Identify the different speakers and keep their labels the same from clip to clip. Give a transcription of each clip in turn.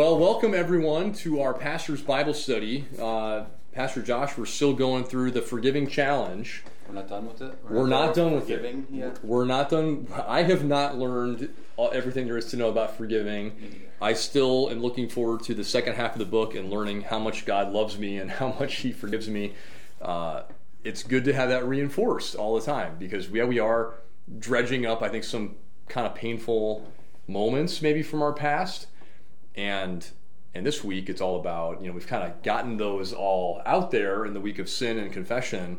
Speaker 1: Well, welcome everyone to our pastor's Bible study. Uh, Pastor Josh, we're still going through the forgiving challenge.
Speaker 2: We're not done with it.
Speaker 1: We're not done with it.
Speaker 2: forgiving yet.
Speaker 1: We're not done. I have not learned all, everything there is to know about forgiving. I still am looking forward to the second half of the book and learning how much God loves me and how much He forgives me. Uh, it's good to have that reinforced all the time because we, we are dredging up, I think, some kind of painful moments maybe from our past. And and this week it's all about, you know, we've kind of gotten those all out there in the week of sin and confession.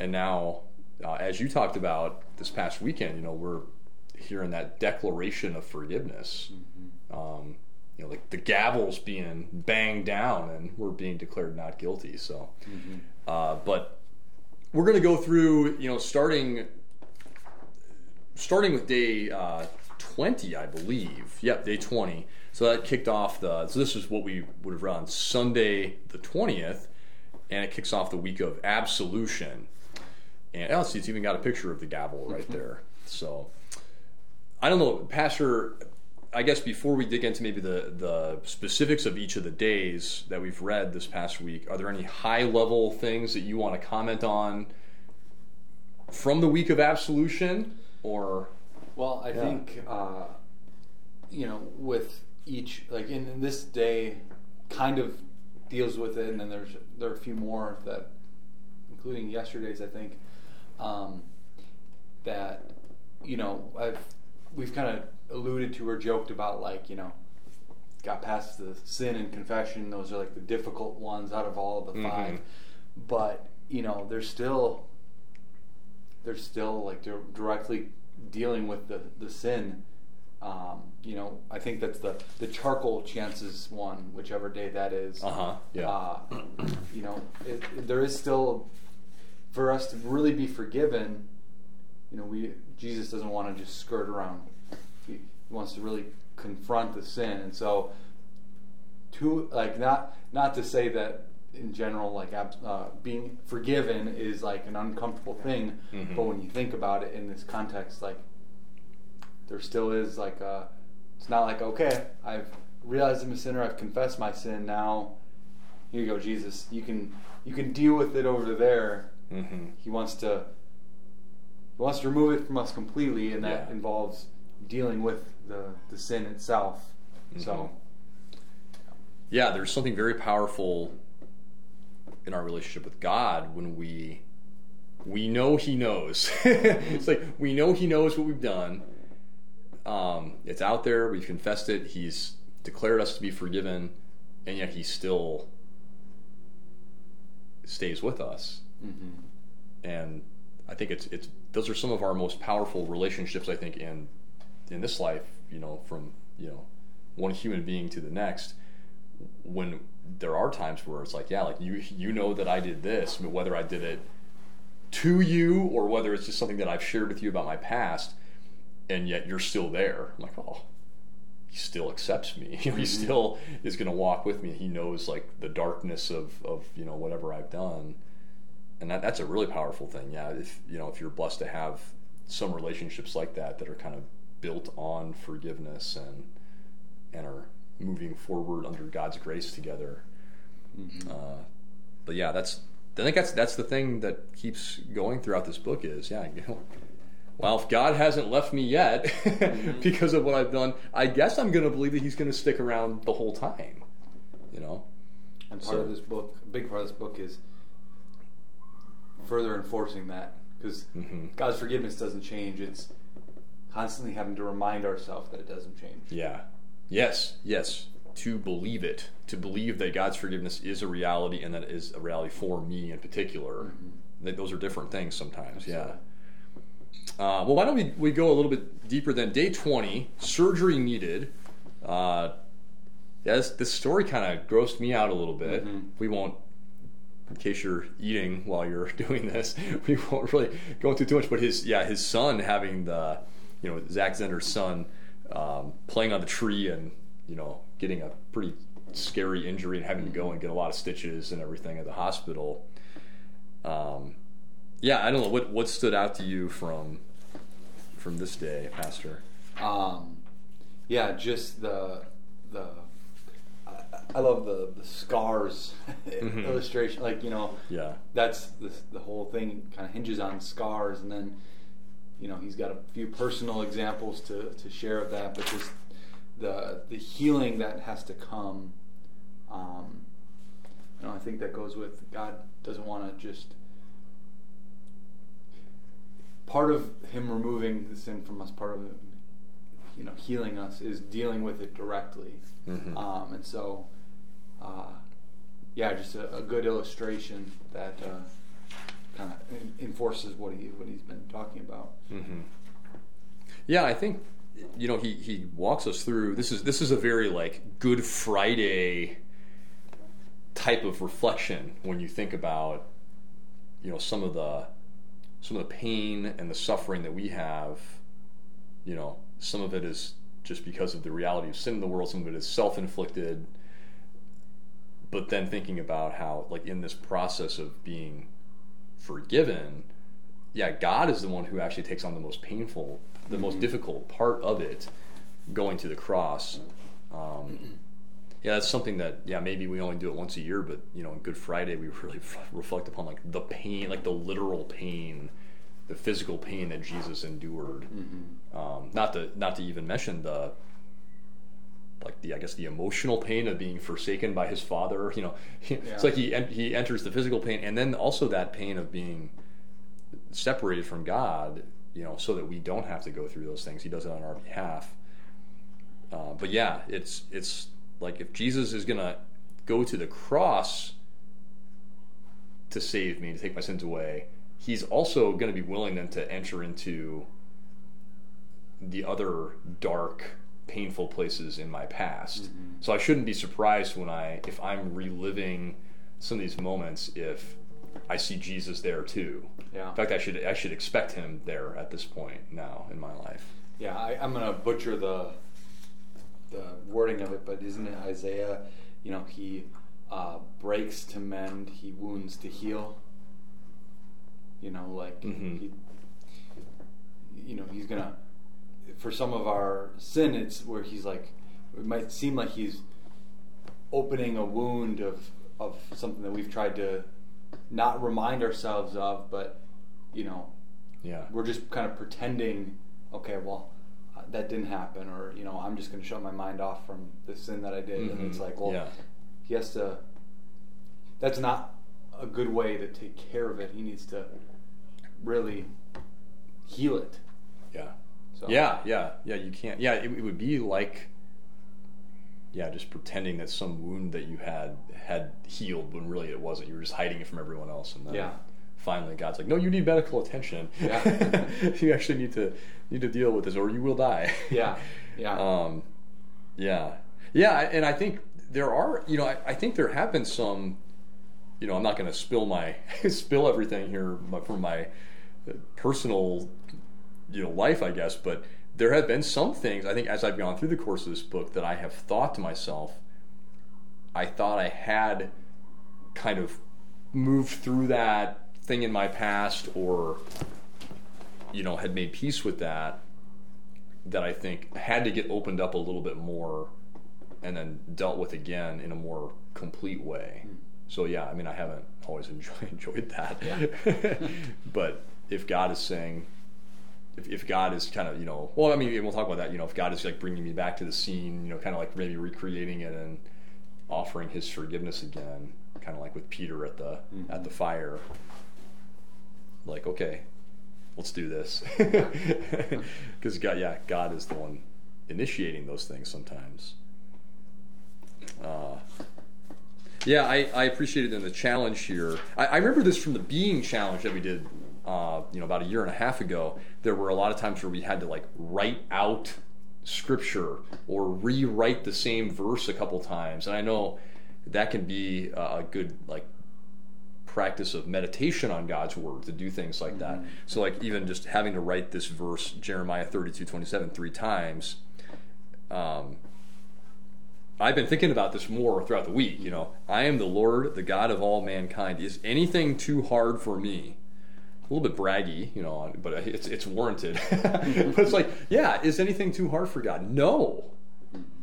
Speaker 1: And now, uh, as you talked about this past weekend, you know, we're hearing that declaration of forgiveness. Um, you know, like the gavel's being banged down and we're being declared not guilty. So, uh, but we're going to go through, you know, starting starting with day uh, 20, I believe. Yep, day 20. So that kicked off the. So this is what we would have run Sunday the 20th, and it kicks off the week of absolution. And oh, see, it's even got a picture of the gavel right there. So I don't know, Pastor. I guess before we dig into maybe the, the specifics of each of the days that we've read this past week, are there any high level things that you want to comment on from the week of absolution? Or
Speaker 2: Well, I
Speaker 1: Yeah.
Speaker 2: think uh, you know with each like in, in this day kind of deals with it, and then there's there are a few more that, including yesterday's, I think, um, that you know I've we've kind of alluded to or joked about like you know got past the sin and confession; those are like the difficult ones out of all of the
Speaker 1: Mhm.
Speaker 2: five. But you know, there's still they're still like they're directly dealing with the, the sin. Um, you know, I think that's the the charcoal chances one, whichever day that is.
Speaker 1: uh huh, yeah,
Speaker 2: Uh, you know, it, it- there is still for us to really be forgiven. You know, we Jesus doesn't want to just skirt around. He, he wants to really confront the sin, and so to like not not to say that in general like uh, being forgiven is like an uncomfortable thing,
Speaker 1: Mhm.
Speaker 2: but when you think about it in this context, like there still is like a. It's not like okay, I've realized I'm a sinner. I've confessed my sin. Now, here you go, Jesus. You can you can deal with it over there.
Speaker 1: hmm
Speaker 2: He wants to. He wants to remove it from us completely, and that
Speaker 1: Yeah.
Speaker 2: involves dealing with the the sin itself. So,
Speaker 1: Mhm. yeah. There's something very powerful in our relationship with God when we we know He knows. it's like we know He knows what we've done. Um, it's out there. We've confessed it. He's declared us to be forgiven, and yet He still stays with us.
Speaker 2: mhm.
Speaker 1: and I think it's it's those are some of our most powerful relationships I think in in this life you know from you know one human being to the next when there are times where it's like yeah like you you know that I did this but whether I did it to you or whether it's just something that I've shared with you about my past and yet you're still there I'm like oh he still accepts me he still is going to walk with me he knows like the darkness of of you know whatever I've done and that, that's a really powerful thing. Yeah, if you know if you're blessed to have some relationships like that that are kind of built on forgiveness and and are moving forward under God's grace together. Uh, but yeah, that's I think that's that's the thing that keeps going throughout this book is yeah. Well, if God hasn't left me yet because of what I've done, I guess I'm going to believe that He's going to stick around the whole time. You know.
Speaker 2: and part
Speaker 1: So-
Speaker 2: of this book, a big part of this book is further enforcing that because
Speaker 1: Mhm.
Speaker 2: God's forgiveness doesn't change. It's constantly having to remind ourselves that it doesn't change.
Speaker 1: Yeah. Yes, yes. To believe it, to believe that God's forgiveness is a reality and that it is a reality for me in particular. That those are different things sometimes. Yeah. Uh, well, why don't we, we go a little bit deeper than day 20, surgery needed. Uh, yeah, this, this story kind of grossed me out a little bit.
Speaker 2: Mhm.
Speaker 1: We won't, in case you're eating while you're doing this, we won't really go into too much. But his, yeah, his son having the, you know, Zach Zehnder's son um, playing on the tree and, you know, getting a pretty scary injury and having to go and get a lot of stitches and everything at the hospital. Um, yeah, I don't know what what stood out to you from from this day, Pastor.
Speaker 2: Um, yeah, just the the I love the the scars
Speaker 1: Mhm.
Speaker 2: illustration. Like you know,
Speaker 1: Yeah.
Speaker 2: that's the the whole thing kind of hinges on scars, and then you know he's got a few personal examples to to share of that, but just the the healing that has to come. Um, you know, I think that goes with God doesn't want to just part of Him removing the sin from us, part of you know, healing us is dealing with it directly.
Speaker 1: Mhm.
Speaker 2: Um, and so, uh, yeah, just a, a good illustration that uh, kind of enforces what he what he's been talking about.
Speaker 1: hmm Yeah, I think you know he he walks us through. This is this is a very like Good Friday type of reflection when you think about you know some of the some of the pain and the suffering that we have. You know, some of it is just because of the reality of sin in the world. Some of it is self inflicted. But then thinking about how, like, in this process of being forgiven, yeah, God is the one who actually takes on the most painful, the most difficult part of it, going to the cross. Um, yeah, that's something that yeah maybe we only do it once a year, but you know, on Good Friday we really reflect upon like the pain, like the literal pain, the physical pain that Jesus endured. Um, not to not to even mention the like the I guess the emotional pain of being forsaken by his father. You know, it's like he he enters the physical pain, and then also that pain of being separated from God. You know, so that we don't have to go through those things. He does it on our behalf. Uh, but yeah, it's it's like if Jesus is gonna go to the cross to save me, to take my sins away, he's also going to be willing then to enter into the other dark, painful places in my past. Mm-hmm. So I shouldn't be surprised when I, if I'm reliving some of these moments, if I see Jesus there too.
Speaker 2: Yeah.
Speaker 1: In fact, I should I should expect him there at this point now in my life.
Speaker 2: Yeah, I, I'm gonna butcher the the wording of it, but isn't it Isaiah? You know, he uh, breaks to mend, he wounds to heal. You know, like
Speaker 1: Mhm.
Speaker 2: he, you know, he's gonna. For some of our sin, it's where he's like, it might seem like he's opening a wound of of something that we've tried to not remind ourselves of, but you know,
Speaker 1: Yeah.
Speaker 2: we're just kind of pretending, okay, well, that didn't happen, or you know, I'm just going to shut my mind off from the sin that I did, and mm-hmm.
Speaker 1: it's
Speaker 2: like, well,
Speaker 1: Yeah.
Speaker 2: he has to. That's not a good way to take care of it. He needs to really heal it.
Speaker 1: Yeah.
Speaker 2: So
Speaker 1: Yeah, yeah, yeah. You can't. Yeah, it, it would be like, yeah, just pretending that some wound that you had had healed when really it wasn't. You were just hiding it from everyone else, and then
Speaker 2: Yeah.
Speaker 1: Finally God's like, "No, you need medical attention.
Speaker 2: Yeah.
Speaker 1: you actually need to need to deal with this, or you will die."
Speaker 2: Yeah, yeah.
Speaker 1: Um, yeah, yeah, and I think there are. You know, I, I think there have been some. You know, I'm not going to spill my spill everything here from my uh, personal you know life, I guess. But there have been some things I think as I've gone through the course of this book that I have thought to myself, I thought I had kind of moved through that thing in my past, or you know had made peace with that. That I think had to get opened up a little bit more, and then dealt with again in a more complete way. Hmm. So yeah, I mean, I haven't always enjoyed, enjoyed that.
Speaker 2: Yeah.
Speaker 1: but if God is saying, if, if God is kind of, you know, well, I mean, we'll talk about that. You know, if God is like bringing me back to the scene, you know, kind of like maybe recreating it and offering His forgiveness again, kind of like with Peter at the mm-hmm. at the fire. Like, okay, let's do this, because God, yeah, God is the one initiating those things sometimes. Uh, yeah, I, I appreciated in the challenge here. I, I remember this from the being challenge that we did, uh, you know, about a year and a half ago. There were a lot of times where we had to like write out scripture or rewrite the same verse a couple times, and I know that can be a a good like practice of meditation on God's word to do things like that. So like even just having to write this verse Jeremiah 32 27 three times um, I've been thinking about this more throughout the week. You know, I am the Lord, the God of all mankind. Is anything too hard for me? A little bit braggy, you know, but it's it's warranted. but it's like, yeah, is anything too hard for God? No,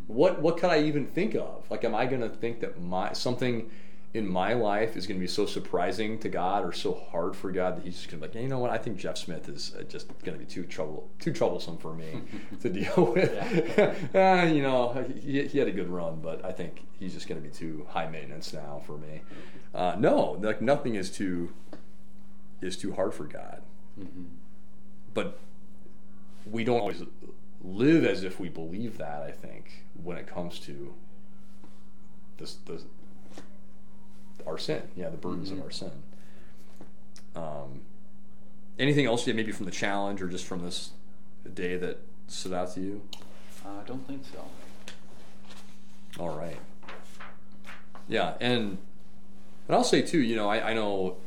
Speaker 1: what what could I even think of? Like, am I going to think that my something in my life is going to be so surprising to God or so hard for God that He's just going to be like, you know what? I think Jeff Smith is uh, just going to be too trouble too troublesome for me to deal with. uh, you know, he, he, had a good run, but I think he's just going to be too high maintenance now for me. Uh, no, like nothing is too is too hard for God. Mm-hmm. But we don't always live as if we believe that. I think when it comes to this, the our sin, yeah, the burdens mm-hmm. of our sin. Um, anything else, yeah, maybe from the challenge or just from this day that stood out to you?
Speaker 2: Uh, I don't think so.
Speaker 1: All right. Yeah, and and I'll say too, you know, I, I know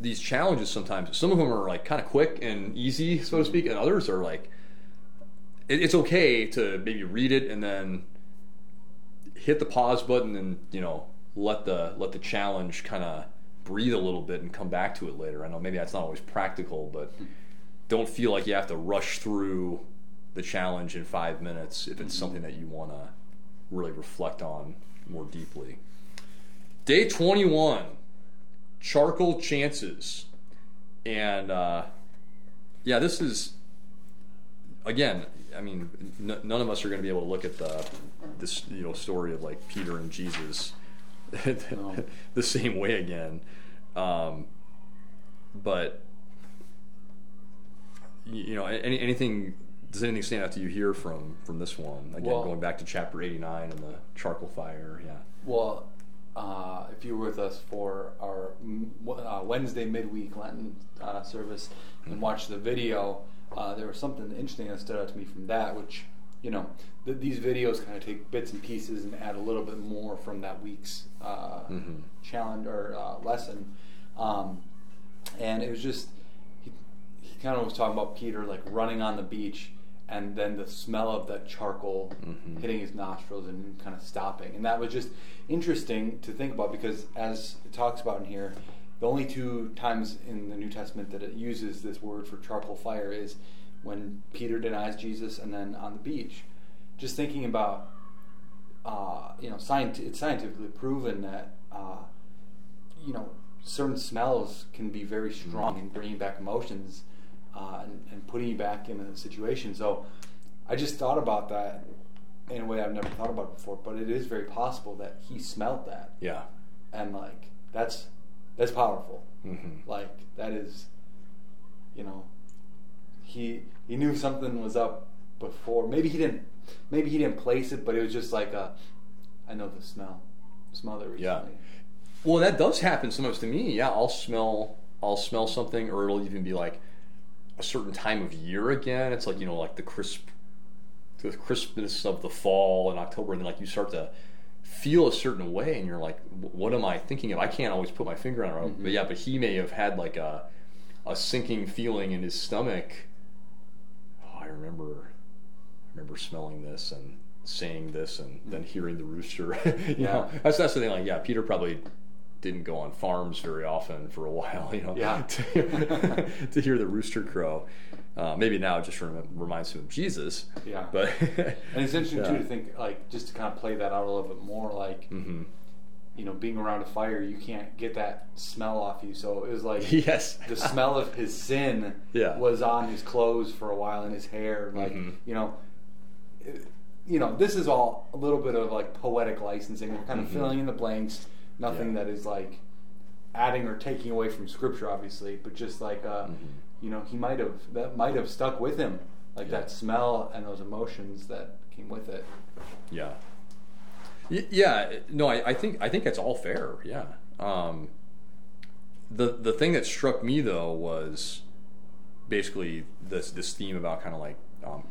Speaker 1: these challenges sometimes. Some of them are like kind of quick and easy, so to speak, and others are like it, it's okay to maybe read it and then hit the pause button and you know let the let the challenge kind of breathe a little bit and come back to it later. I know maybe that's not always practical, but don't feel like you have to rush through the challenge in five minutes if it's something that you want to really reflect on more deeply. Day 21, charcoal chances. And uh, yeah, this is, again, I mean, n- none of us are going to be able to look at the this you know story of like Peter and Jesus the same way again. Um, but you know, any, anything does anything stand out to you here from from this one? Again, well, going back to chapter eighty nine and the charcoal fire. Yeah.
Speaker 2: Well, uh, if you were with us for our uh, Wednesday midweek Lenten uh, service and mm-hmm. watched the video, uh, there was something interesting that stood out to me from that, which you know th- these videos kind of take bits and pieces and add a little bit more from that week's uh, mm-hmm. challenge or uh, lesson, um, and it was just he, he kind of was talking about Peter like running on the beach. And then the smell of that charcoal mm-hmm. hitting his nostrils and kind of stopping. And that was just interesting to think about because, as it talks about in here, the only two times in the New Testament that it uses this word for charcoal fire is when Peter denies Jesus and then on the beach. Just thinking about, uh, you know, scient- it's scientifically proven that, uh, you know, certain smells can be very strong in bringing back emotions uh, and, and, putting you back in a situation. So I just thought about that in a way I've never thought about before, but it is very possible that he smelled that.
Speaker 1: Yeah.
Speaker 2: And like, that's that's powerful. Mm-hmm. Like that is, you know, he he knew something was up before. Maybe he didn't. Maybe he didn't place it, but it was just like a. I know the smell. Smell that recently. Yeah.
Speaker 1: Well, that does happen sometimes to me. Yeah, I'll smell. I'll smell something, or it'll even be like a certain time of year again. It's like you know, like the crisp, the crispness of the fall in October, and then like you start to feel a certain way and you're like what am i thinking of i can't always put my finger on it mm-hmm. but yeah but he may have had like a a sinking feeling in his stomach remember i remember smelling this and saying this and mm-hmm. then hearing the rooster you yeah. know that's that's the thing like yeah peter probably didn't go on farms very often for a while you know
Speaker 2: yeah.
Speaker 1: to, to hear the rooster crow uh, maybe now it just rem- reminds him of Jesus.
Speaker 2: Yeah.
Speaker 1: But
Speaker 2: and it's interesting yeah. too to think like just to kind of play that out a little bit more like. Mm-hmm. You know, being around a fire, you can't get that smell off you. So it was like
Speaker 1: yes,
Speaker 2: the smell of his sin
Speaker 1: yeah.
Speaker 2: was on his clothes for a while and his hair. Like mm-hmm. you know, it, you know, this is all a little bit of like poetic licensing. We're kind of mm-hmm. filling in the blanks. Nothing yeah. that is like adding or taking away from scripture, obviously, but just like uh, mm-hmm you know, he might have that might have stuck with him, like yeah. that smell and those emotions that came with it.
Speaker 1: Yeah. Yeah. No, I, I, think I think that's all fair. Yeah. Um, the the thing that struck me though was basically this this theme about kind of like um,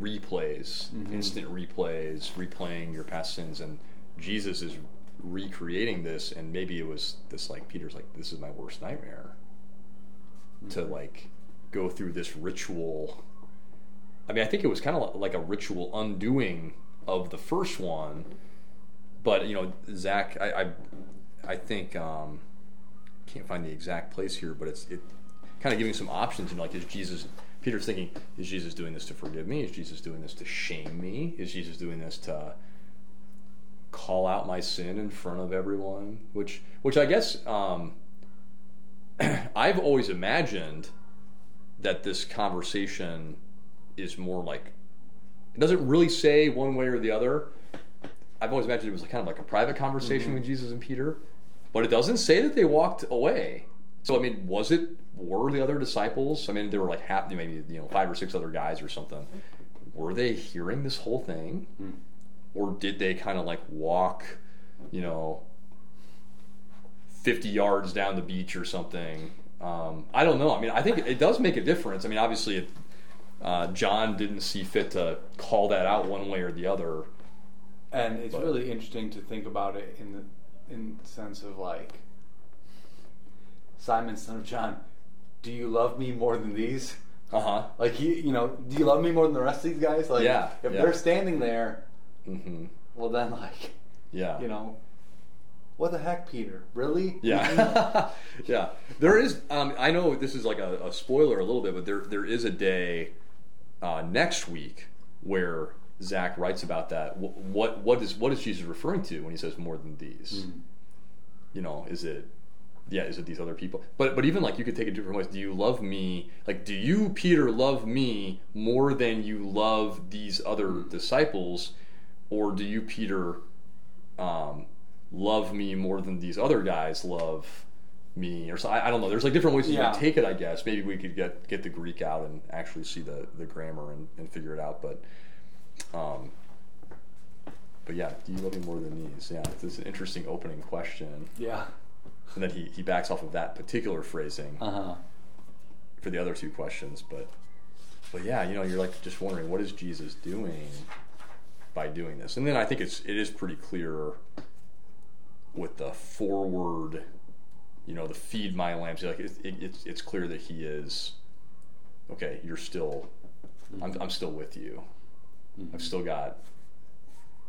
Speaker 1: replays, mm-hmm. instant replays, replaying your past sins, and Jesus is recreating this, and maybe it was this like Peter's like this is my worst nightmare to like go through this ritual. I mean, I think it was kind of like a ritual undoing of the first one, but you know, Zach, I, I, I think um, can't find the exact place here, but it's it kind of giving some options. You know, like is Jesus Peter's thinking, is Jesus doing this to forgive me? Is Jesus doing this to shame me? Is Jesus doing this to call out my sin in front of everyone? Which, which I guess um, I've always imagined that this conversation is more like it doesn't really say one way or the other. I've always imagined it was kind of like a private conversation
Speaker 2: Mm-hmm.
Speaker 1: with Jesus and Peter, but it doesn't say that they walked away. So I mean, was it were the other disciples? I mean, there were like half, maybe you know, five or six other guys or something. Were they hearing this whole thing,
Speaker 2: Mm.
Speaker 1: or did they kind of like walk, you know, fifty yards down the beach or something? Um, I don't know. I mean, I think it does make a difference. I mean, obviously, it, uh, John didn't see fit to call that out one way or the other.
Speaker 2: And it's
Speaker 1: But-
Speaker 2: really interesting to think about it in the in the sense of like Simon, son of John, do you love me more than these?
Speaker 1: Uh huh.
Speaker 2: Like he, you know, do you love me more than the rest of these guys? Like,
Speaker 1: Yeah,
Speaker 2: if
Speaker 1: yeah.
Speaker 2: they're standing there,
Speaker 1: hmm
Speaker 2: well then, like,
Speaker 1: Yeah.
Speaker 2: you know, what the heck, Peter? Really?
Speaker 1: Yeah, yeah. There is. Um, I know this is like a, a spoiler a little bit, but there there is a day uh, next week where Zach writes about that. What what is what is Jesus referring to when he says more than these?
Speaker 2: Mm.
Speaker 1: You know, is it yeah? Is it these other people? But but even like you could take it different ways. Do you love me? Like, do you Peter love me more than you love these other disciples, or do you Peter? Um, love me more than these other guys love me or so I, I don't know there's like different ways you
Speaker 2: Yeah.
Speaker 1: can take it I guess maybe we could get get the Greek out and actually see the the grammar and, and figure it out but um but yeah do you love me more than these yeah it's an interesting opening question
Speaker 2: Yeah.
Speaker 1: and then he, he backs off of that particular phrasing
Speaker 2: Uh huh.
Speaker 1: for the other two questions but but yeah you know you're like just wondering what is Jesus doing by doing this and then I think it's it is pretty clear with the forward you know the feed my lambs like it, it, it's it's clear that he is okay you're still I'm, I'm still with you I've still got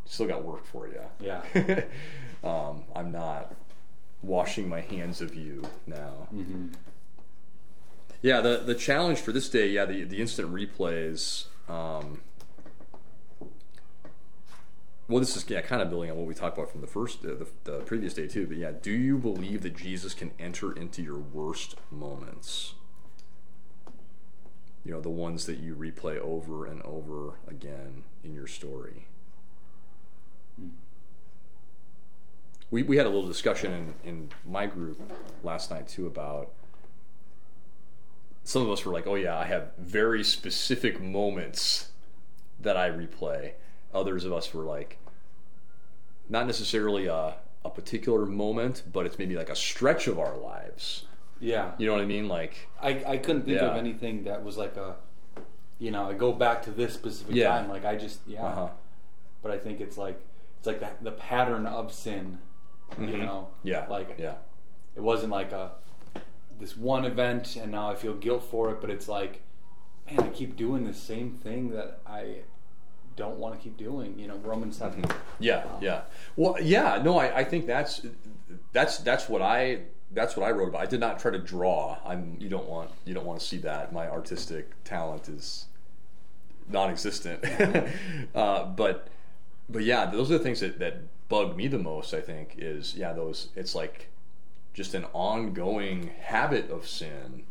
Speaker 1: still got work for you
Speaker 2: Yeah.
Speaker 1: um, I'm not washing my hands of you now
Speaker 2: Mm-hmm.
Speaker 1: yeah, the the challenge for this day, yeah, the the instant replays. Um, well, this is yeah, kind of building on what we talked about from the first, uh, the, the previous day too. But yeah, do you believe that Jesus can enter into your worst moments? You know, the ones that you replay over and over again in your story. We, we had a little discussion in, in my group last night too about some of us were like, oh yeah, I have very specific moments that I replay. Others of us were like, not necessarily a, a particular moment, but it's maybe like a stretch of our lives.
Speaker 2: Yeah.
Speaker 1: You know what I mean? Like,
Speaker 2: I, I couldn't think of anything that was like a, you know, I go back to this specific
Speaker 1: Yeah.
Speaker 2: time. Like I just, yeah.
Speaker 1: uh huh.
Speaker 2: But I think it's like, it's like the, the pattern of sin, you
Speaker 1: Mhm.
Speaker 2: know?
Speaker 1: Yeah.
Speaker 2: Like,
Speaker 1: yeah.
Speaker 2: it wasn't like a, this one event and now I feel guilt for it, but it's like, man, I keep doing the same thing that I don't want to keep doing, you know, Romans 7.
Speaker 1: Mm-hmm. Yeah, yeah. Well, yeah. No, I, I think that's that's that's what I that's what I wrote about. I did not try to draw. I'm. You don't want you don't want to see that. My artistic talent is non-existent. uh, but but yeah, those are the things that that bug me the most. I think is yeah those. It's like just an ongoing habit of sin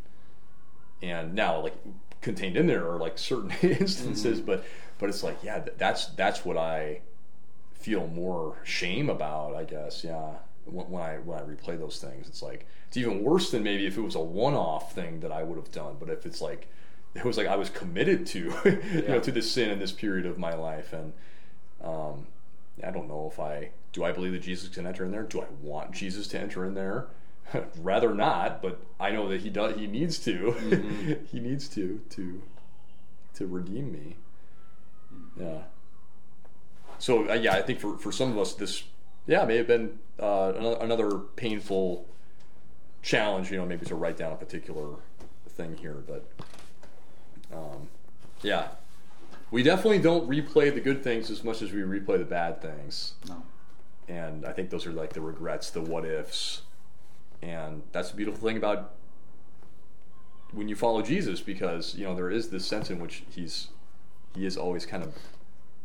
Speaker 1: and now like contained in there are like certain instances but but it's like yeah that's that's what i feel more shame about i guess yeah when, when i when i replay those things it's like it's even worse than maybe if it was a one-off thing that i would have done but if it's like it was like i was committed to you
Speaker 2: Yeah.
Speaker 1: know to this sin in this period of my life and um i don't know if i do i believe that jesus can enter in there? Do i want jesus to enter in there? Rather not but i know that he does he needs to.
Speaker 2: Mhm.
Speaker 1: he needs to to to redeem me. Yeah. So uh, yeah i think for for some of us this yeah it may have been uh, another, another painful challenge you know maybe to write down a particular thing here but um, yeah. We definitely don't replay the good things as much as we replay the bad things.
Speaker 2: No.
Speaker 1: and I think those are like the regrets, the what ifs, and that's the beautiful thing about when you follow Jesus because you know there is this sense in which he's he is always kind of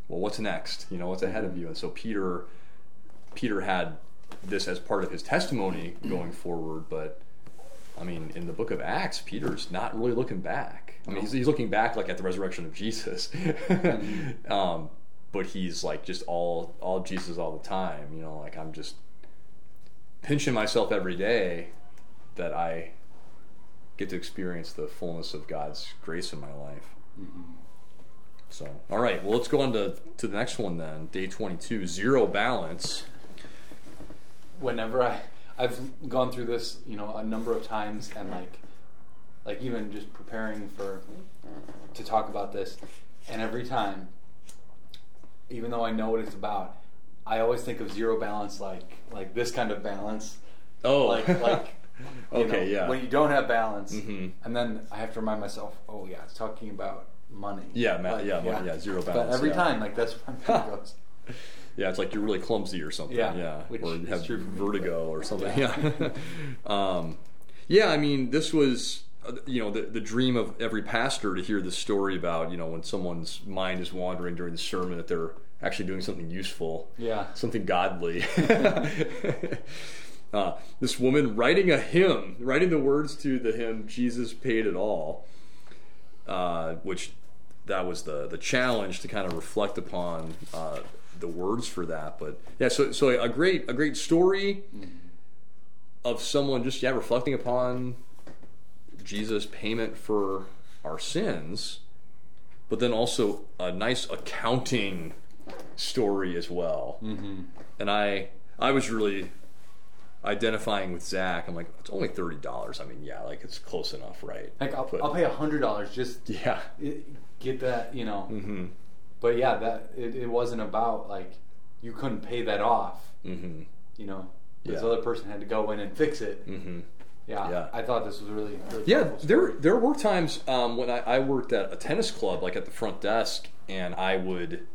Speaker 1: well what's next? You know what's ahead of you? And so Peter Peter had this as part of his testimony going forward but I mean in the book of Acts Peter's not really looking back I mean he's, he's looking back like at the resurrection of Jesus um, but he's like just all all Jesus all the time you know like I'm just pinching myself every day that I get to experience the fullness of God's grace in my life. So, all right, well, let's go on to, to the next one then. Day 22, zero balance.
Speaker 2: Whenever I I've gone through this, you know, a number of times, and like, like even just preparing for to talk about this, and every time, even though I know what it's about, I always think of zero balance like like this kind of balance,
Speaker 1: Oh,
Speaker 2: like like.
Speaker 1: Okay,
Speaker 2: know,
Speaker 1: yeah.
Speaker 2: When you don't have balance,
Speaker 1: Mhm.
Speaker 2: and then I have to remind myself, oh yeah, it's talking about money.
Speaker 1: Yeah, ma-
Speaker 2: Like,
Speaker 1: yeah, money, yeah, zero balance,
Speaker 2: But every
Speaker 1: yeah.
Speaker 2: time, like that's where my goes.
Speaker 1: Yeah, it's like you're really clumsy or something.
Speaker 2: Yeah,
Speaker 1: yeah,
Speaker 2: which
Speaker 1: or you have
Speaker 2: me,
Speaker 1: vertigo
Speaker 2: but-
Speaker 1: or something. Yeah, um, yeah. I mean, this was uh, you know the the dream of every pastor to hear this story about you know when someone's mind is wandering during the sermon that they're actually doing something useful.
Speaker 2: Yeah.
Speaker 1: something godly. uh, this woman writing a hymn, writing the words to the hymn "Jesus Paid It All," uh, which that was the the challenge to kind of reflect upon uh, the words for that. But yeah, so so a great a great story of someone just yeah reflecting upon Jesus' payment for our sins, but then also a nice accounting story as well. Mm-hmm. And I I was really identifying with Zach. I'm like, it's only thirty dollars. I mean, yeah, like it's close enough, right?
Speaker 2: Like I'll,
Speaker 1: But-
Speaker 2: I'll pay a hundred dollars just
Speaker 1: Yeah.
Speaker 2: get that, you know.
Speaker 1: Mm-hmm.
Speaker 2: But yeah, that it, it wasn't about like you couldn't pay that off.
Speaker 1: Mm-hmm.
Speaker 2: You know, this
Speaker 1: Yeah.
Speaker 2: other person had to go in and fix it.
Speaker 1: Mm-hmm.
Speaker 2: Yeah,
Speaker 1: Yeah.
Speaker 2: I thought this was really, really
Speaker 1: Yeah, there there were times um, when I, I worked at a tennis club, like at the front desk, and I would,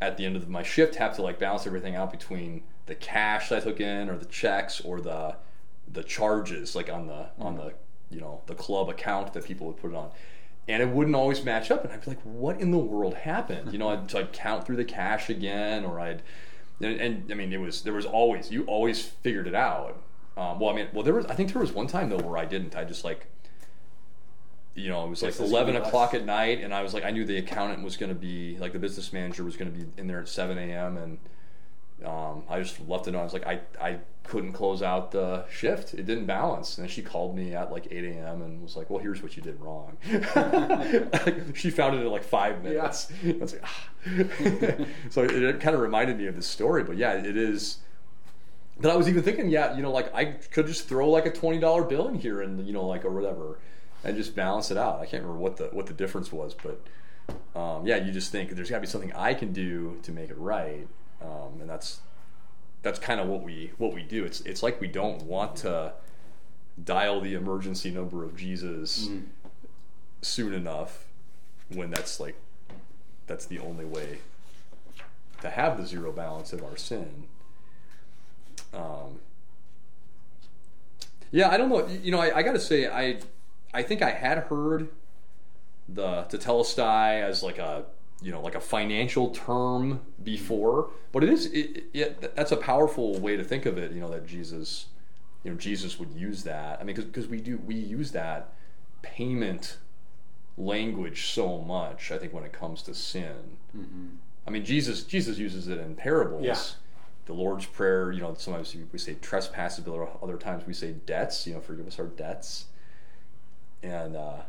Speaker 1: at the end of my shift, have to like balance everything out between the cash that I took in, or the checks, or the the charges, like on the on the you know the club account that people would put it on, and it wouldn't always match up, and I'd be like, what in the world happened? You know, I'd, so I'd count through the cash again, or I'd and, and I mean, it was there was always you always figured it out. Um, well, I mean, well, there was I think there was one time though where I didn't. I just like, you know, it was like
Speaker 2: this
Speaker 1: eleven o'clock at night, and I was like, I knew the accountant was going to be like the business manager was going to be in there at seven a.m. and um, I just left it on. I was like, I I couldn't close out the shift. It didn't balance. And then she called me at like eight a.m. and was like, Well, here's what you did wrong. she found it in like five minutes. I was like, ah. so it, it kind of reminded me of this story. But yeah, it is. But I was even thinking, yeah, you know, like I could just throw like a twenty dollar bill in here and you know, like or whatever, and just balance it out. I can't remember what the what the difference was, but um, yeah, you just think there's got to be something I can do to make it right, um, and that's that's kind of what we what we do. It's it's like we don't want to dial the emergency number of Jesus
Speaker 2: Mm.
Speaker 1: soon enough when that's like that's the only way to have the zero balance of our sin. Um, yeah, I don't know. You know, I, I got to say, I I think I had heard the tetelestai as like a you know like a financial term before, but it is it, it, that's a powerful way to think of it. You know that Jesus, you know Jesus would use that. I mean, because we do we use that payment language so much. I think when it comes to sin, mm-hmm. I mean Jesus Jesus uses it in parables.
Speaker 2: Yeah.
Speaker 1: The Lord's Prayer, you know, sometimes we say trespasses, but other times we say debts. You know, forgive us our debts. And uh,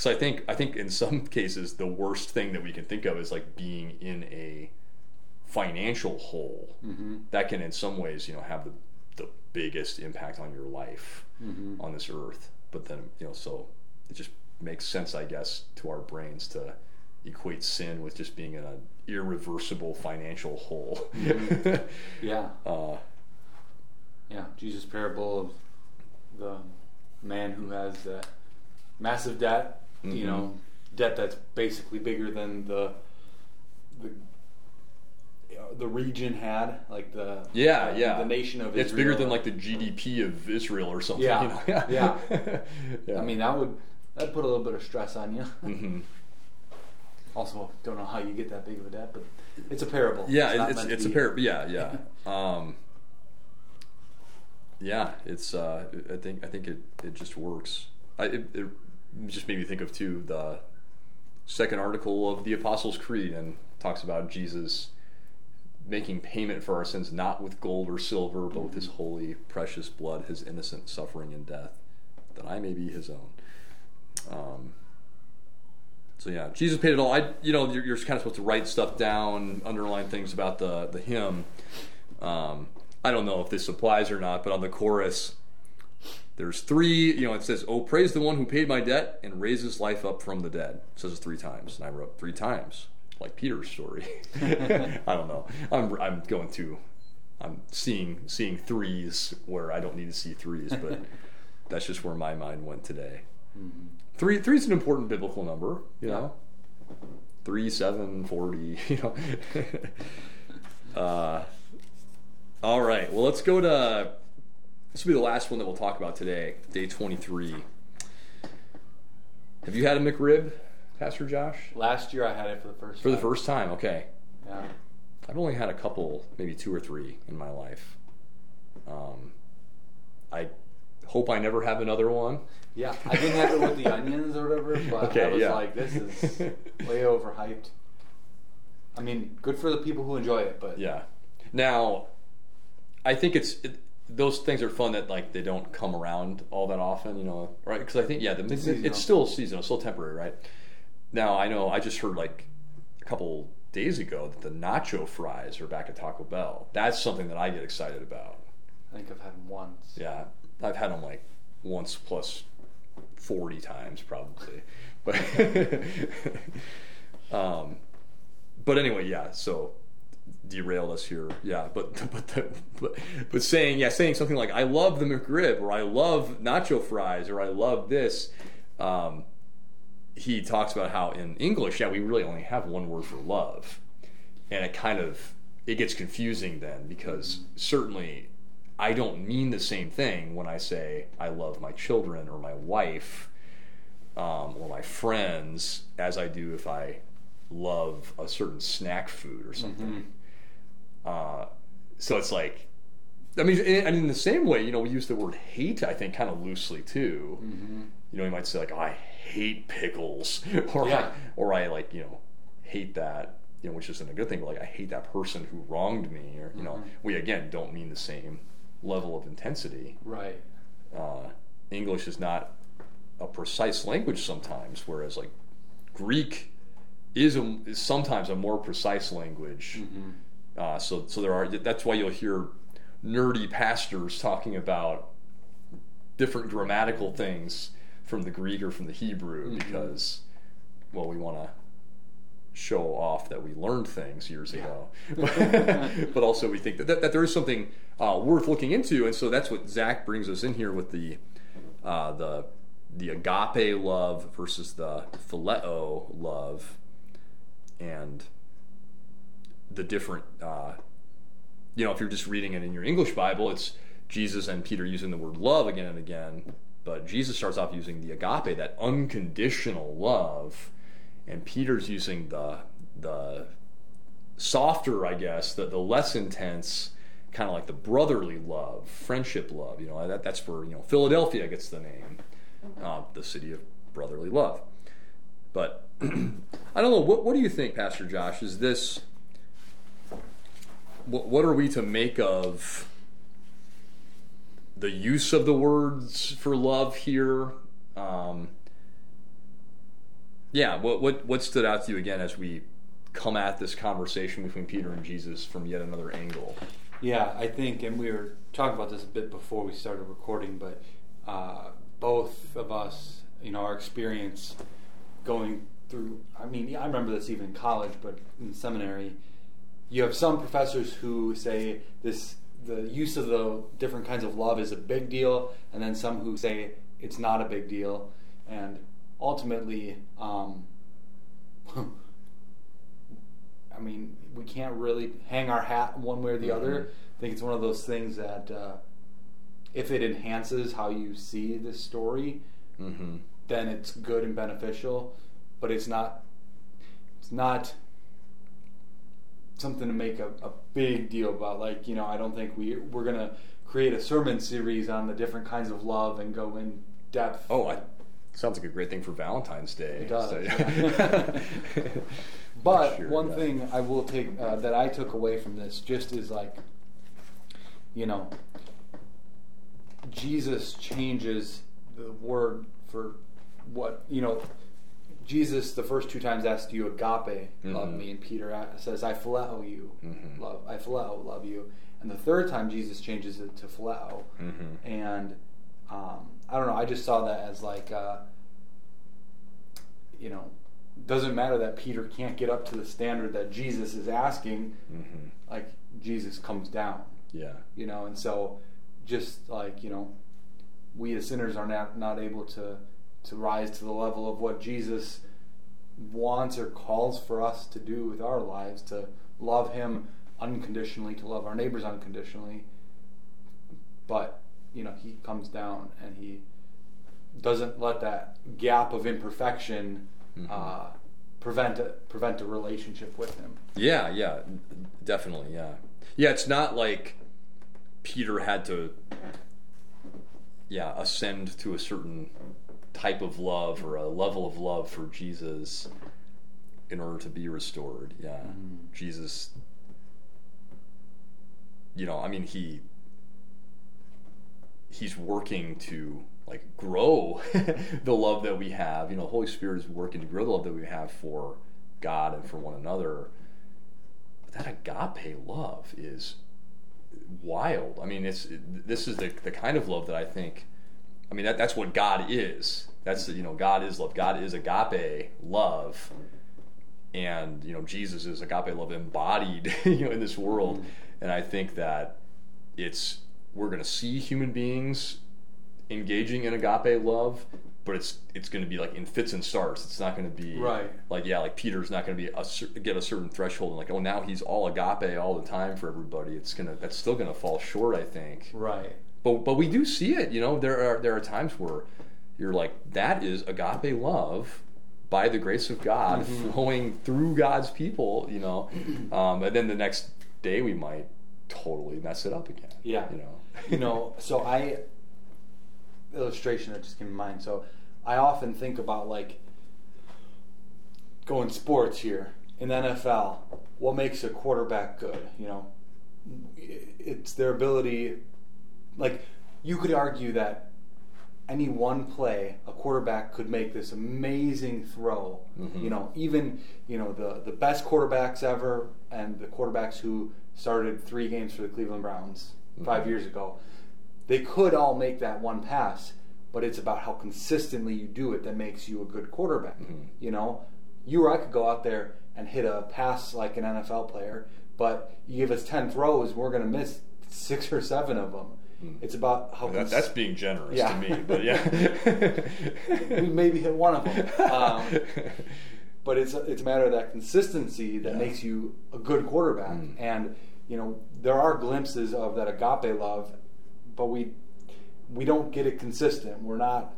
Speaker 1: because I think I think in some cases the worst thing that we can think of is like being in a financial hole. Mm-hmm. That can, in some ways, you know, have the the biggest impact on your life mm-hmm. on this earth. But then, you know, so it just makes sense, I guess, to our brains to equate sin with just being in an irreversible financial hole. Mm-hmm.
Speaker 2: Yeah,
Speaker 1: uh,
Speaker 2: yeah. Jesus' parable of the man who has that massive debt. You
Speaker 1: Mhm.
Speaker 2: know, debt that's basically bigger than the the the region had, like the
Speaker 1: yeah, yeah.
Speaker 2: the nation of Israel.
Speaker 1: it's bigger than like the GDP of Israel or something.
Speaker 2: Yeah,
Speaker 1: you know? yeah,
Speaker 2: yeah. I mean, that would that put a little bit of stress on you.
Speaker 1: hmm
Speaker 2: also, don't know how you get that big of a debt, but it's a parable.
Speaker 1: Yeah, it's
Speaker 2: meant
Speaker 1: it's a parable. Yeah, yeah. Um, yeah, it's. Uh, I think I think it, it just works. I, it, it just made me think of too the second article of the Apostles' Creed and talks about Jesus making payment for our sins not with gold or silver, but with His holy, precious blood, His innocent suffering and death, that I may be His own. Um, so yeah, Jesus paid it all. I, you know, you're, you're kind of supposed to write stuff down, underline things about the the hymn. Um, I don't know if this applies or not, but on the chorus, there's three. You know, it says, "Oh, praise the one who paid my debt and raises life up from the dead." It says it three times, and I wrote three times, like Peter's story. I don't know. I'm I'm going to. I'm seeing seeing threes where I don't need to see threes, but that's just where my mind went today.
Speaker 2: Mhm.
Speaker 1: Three three is an important biblical number, you know. Three, seven, forty, you know. uh, all right. Well, let's go to. This will be the last one that we'll talk about today, day twenty-three. Have you had a McRib, Pastor Josh?
Speaker 2: Last year I had it for the first
Speaker 1: For the
Speaker 2: time.
Speaker 1: first time, okay.
Speaker 2: Yeah.
Speaker 1: I've only had a couple, maybe two or three in my life. Um, I hope I never have another one.
Speaker 2: Yeah, I didn't have it with the onions or whatever, but
Speaker 1: Okay,
Speaker 2: I was
Speaker 1: yeah.
Speaker 2: like, this is way overhyped. I mean, good for the people who enjoy it, but
Speaker 1: Yeah. Now, I think it's it, those things are fun that like they don't come around all that often, you know, right? Because I think yeah, the, it's,
Speaker 2: Seasonal.
Speaker 1: still seasonal, still temporary, right? Now I know I just heard like a couple days ago that the nacho fries are back at Taco Bell. That's something that I get excited about.
Speaker 2: I think I've had them once.
Speaker 1: Yeah, I've had them like once plus forty times probably, but um, but anyway, yeah. So derailed us here, yeah. But but the, but but saying yeah, saying something like I love the McRib or I love nacho fries or I love this. Um, he talks about how in English, yeah, we really only have one word for love, and it kind of it gets confusing then because certainly I don't mean the same thing when I say I love my children or my wife um, or my friends as I do if I love a certain snack food or something. Uh, so it's like, I mean, and in the same way, you know, we use the word hate, I think, kind of loosely too.
Speaker 2: Mm-hmm.
Speaker 1: You know, you might say like, I hate pickles, or
Speaker 2: Yeah.
Speaker 1: I, or I like, you know, hate that, you know, which isn't a good thing. But like, I hate that person who wronged me, or you know,
Speaker 2: Mhm.
Speaker 1: we again don't mean the same level of intensity.
Speaker 2: Right.
Speaker 1: Uh, English is not a precise language sometimes, whereas like Greek is, a, is sometimes a more precise language.
Speaker 2: Mm-hmm.
Speaker 1: Uh, so, so there are. That's why you'll hear nerdy pastors talking about different grammatical things from the Greek or from the Hebrew
Speaker 2: Mhm.
Speaker 1: because, well, we want to show off that we learned things years ago, but also we think that, that, that there is something uh, worth looking into, and so that's what Zach brings us in here with the uh, the the agape love versus the phileo love, and the different. Uh, you know, if you're just reading it in your English Bible, it's Jesus and Peter using the word love again and again. But Jesus starts off using the agape, that unconditional love, and Peter's using the the softer, I guess, the, the less intense, kind of like the brotherly love, friendship love. You know, that, that's where you know Philadelphia gets the name, uh, the city of brotherly love. But I don't know. What, what do you think, Pastor Josh? Is this what, what are we to make of the use of the words for love here? Um, yeah, what, what what stood out to you again as we come at this conversation between Peter and Jesus from yet another angle?
Speaker 2: Yeah, I think, and we were talking about this a bit before we started recording, but uh, both of us, you know, our experience going through. I mean, I remember this even in college, but in seminary, you have some professors who say this the use of the different kinds of love is a big deal, and then some who say it's not a big deal, and ultimately. Um, I mean, we can't really hang our hat one way or the other. I think it's one of those things that uh, if it enhances how you see this story,
Speaker 1: Mm-hmm.
Speaker 2: then it's good and beneficial, but it's not. It's not something to make a, a big deal about. Like you know, I don't think we we're gonna create a sermon series on the different kinds of love and go in depth.
Speaker 1: Oh, I, sounds like a great thing for Valentine's Day.
Speaker 2: It does.
Speaker 1: So-
Speaker 2: yeah. but
Speaker 1: Sure,
Speaker 2: one
Speaker 1: yeah.
Speaker 2: thing I will take uh, that I took away from this just is like, you know, Jesus changes the word for what you know. Jesus, the first two times asked you agape, love
Speaker 1: Mhm.
Speaker 2: me, and Peter says, "I phileo you,
Speaker 1: Mhm.
Speaker 2: love, I phileo, love you." And the third time, Jesus changes it to phileo,
Speaker 1: Mhm.
Speaker 2: and um, I don't know. I just saw that as like, uh, you know, doesn't matter that Peter can't get up to the standard that Jesus is asking.
Speaker 1: Mhm.
Speaker 2: Like Jesus comes down,
Speaker 1: Yeah.
Speaker 2: you know, and so just like you know, we as sinners are not not able to to rise to the level of what Jesus wants or calls for us to do with our lives to love Him unconditionally, to love our neighbors unconditionally. But you know, He comes down and He doesn't let that gap of imperfection
Speaker 1: Mhm.
Speaker 2: uh, prevent a, prevent a relationship with Him.
Speaker 1: Yeah, yeah, definitely, yeah. Yeah, it's not like Peter had to yeah, ascend to a certain type of love or a level of love for Jesus in order to be restored. Yeah.
Speaker 2: Mhm.
Speaker 1: Jesus you know, I mean he he's working to like grow the love that we have. You know, the Holy Spirit is working to grow the love that we have for God and for one another. But that agape love is wild. I mean, it's this is the the kind of love that I think. I mean, that that's what God is. That's you know, God is love. God is agape love, and you know, Jesus is agape love embodied. You know, in this world, and I think that it's we're going to see human beings engaging in agape love, but it's it's going to be like in fits and starts. It's not going to be
Speaker 2: Right.
Speaker 1: like yeah, like Peter's not going to be a, get a certain threshold and like oh now he's all agape all the time for everybody. It's gonna that's still going to fall short, I think.
Speaker 2: Right.
Speaker 1: But but we do see it. You know, there are there are times where you're like that is agape love by the grace of God
Speaker 2: Mhm.
Speaker 1: flowing through God's people. You know, um, and then the next day we might totally mess it up again.
Speaker 2: Yeah.
Speaker 1: You know.
Speaker 2: you know, so I illustration that just came to mind. So I often think about like going sports here in the NFL. What makes a quarterback good? You know, it's their ability. Like you could argue that any one play, a quarterback could make this amazing throw.
Speaker 1: Mhm.
Speaker 2: You know, even you know the the best quarterbacks ever, and the quarterbacks who started three games for the Cleveland Browns five
Speaker 1: Mhm.
Speaker 2: years ago, they could all make that one pass. But it's about how consistently you do it that makes you a good quarterback.
Speaker 1: Mhm.
Speaker 2: You know, you or I could go out there and hit a pass like an NFL player, but you give us ten throws, we're going to miss six or seven of them.
Speaker 1: Mm.
Speaker 2: It's about how
Speaker 1: That, that's being generous
Speaker 2: Yeah.
Speaker 1: to me, but yeah.
Speaker 2: we maybe hit one of them. Um, but it's a, it's a matter of that consistency that
Speaker 1: Yeah.
Speaker 2: makes you a good quarterback.
Speaker 1: Mm.
Speaker 2: And you know there are glimpses of that agape love, but we we don't get it consistent. We're not.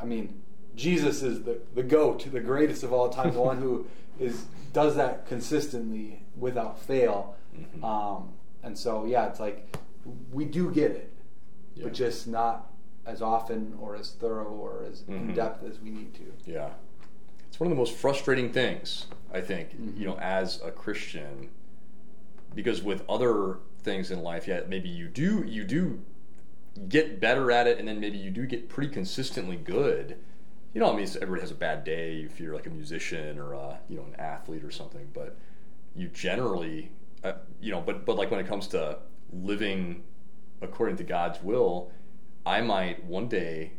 Speaker 2: I mean, Jesus is the the goat, the greatest of all time, the one who is does that consistently without fail.
Speaker 1: Mhm.
Speaker 2: Um, and so yeah, it's like we do get it,
Speaker 1: Yeah.
Speaker 2: but just not as often or as thorough or as in
Speaker 1: Mhm.
Speaker 2: depth as we need to.
Speaker 1: Yeah. It's one of the most frustrating things, I think,
Speaker 2: Mhm.
Speaker 1: you know, as a Christian. Because with other things in life, yeah, maybe you do you do get better at it and then maybe you do get pretty consistently good. You know, I mean everybody has a bad day if you're like a musician or a, you know, an athlete or something, but you generally uh, you know, but but like when it comes to living according to God's will, I might one day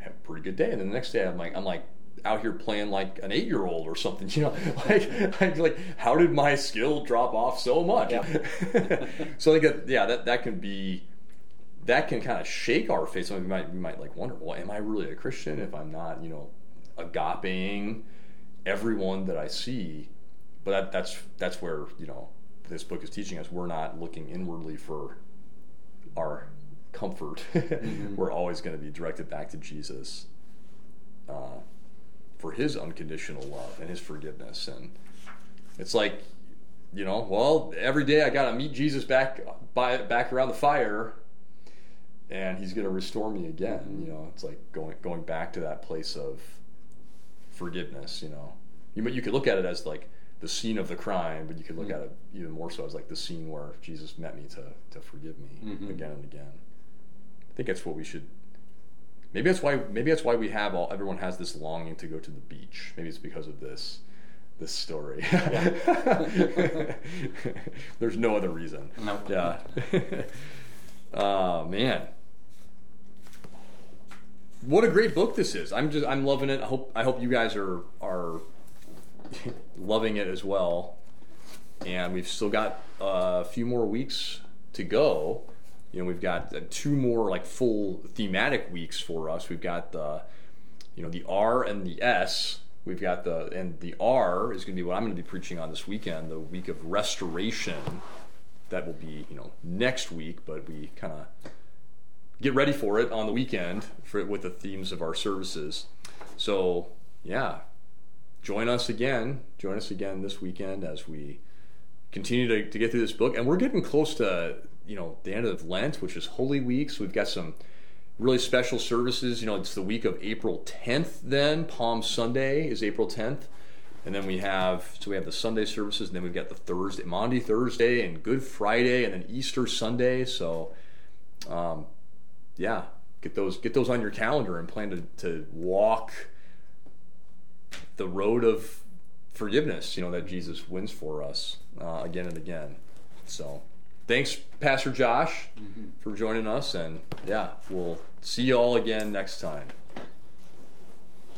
Speaker 1: have a pretty good day, and then the next day I'm like I'm like out here playing like an eight year old or something. You know, like like, like how did my skill drop off so much?
Speaker 2: Yeah.
Speaker 1: so I think that yeah, that that can be that can kind of shake our faith. So we might we might like wonder, well, am I really a Christian if I'm not you know agapeing everyone that I see? But that, that's that's where you know this book is teaching us we're not looking inwardly for our comfort.
Speaker 2: Mhm.
Speaker 1: we're always going to be directed back to Jesus. uh, for His unconditional love and His forgiveness. And it's like, you know, well, every day I got to meet Jesus back by back around the fire, and He's going to restore me again.
Speaker 2: Mm-hmm.
Speaker 1: You know, it's like going going back to that place of forgiveness. You know, you you could look at it as like the scene of the crime, but you could look
Speaker 2: Mm-hmm.
Speaker 1: at it even more so as like the scene where Jesus met me to to forgive me
Speaker 2: Mhm.
Speaker 1: again and again. I think that's what we should. Maybe that's why. Maybe that's why we have all. Everyone has this longing to go to the beach. Maybe it's because of this. This story. There's no other reason.
Speaker 2: No.
Speaker 1: Yeah. uh, man. What a great book this is. I'm just I'm loving it. I hope I hope you guys are are loving it as well. And we've still got a few more weeks to go. You know, we've got uh, two more like full thematic weeks for us. We've got the you know the R and the S. We've got the and the R is going to be what I'm going to be preaching on this weekend, the week of restoration. That will be you know next week, but we kind of get ready for it on the weekend for with the themes of our services. So yeah, join us again. Join us again this weekend as we continue to, to get through this book. And we're getting close to you know the end of Lent, which is Holy Week. So we've got some really special services. You know, it's the week of April 10th. Then Palm Sunday is April 10th. And then we have so we have the Sunday services, and then we've got the Thursday, Maundy Thursday, and Good Friday, and then Easter Sunday. So, um, yeah, get those get those on your calendar and plan to, to walk the road of forgiveness. You know that Jesus wins for us uh, again and again. So, thanks, Pastor Josh, for joining us, and yeah, we'll see you all again next time.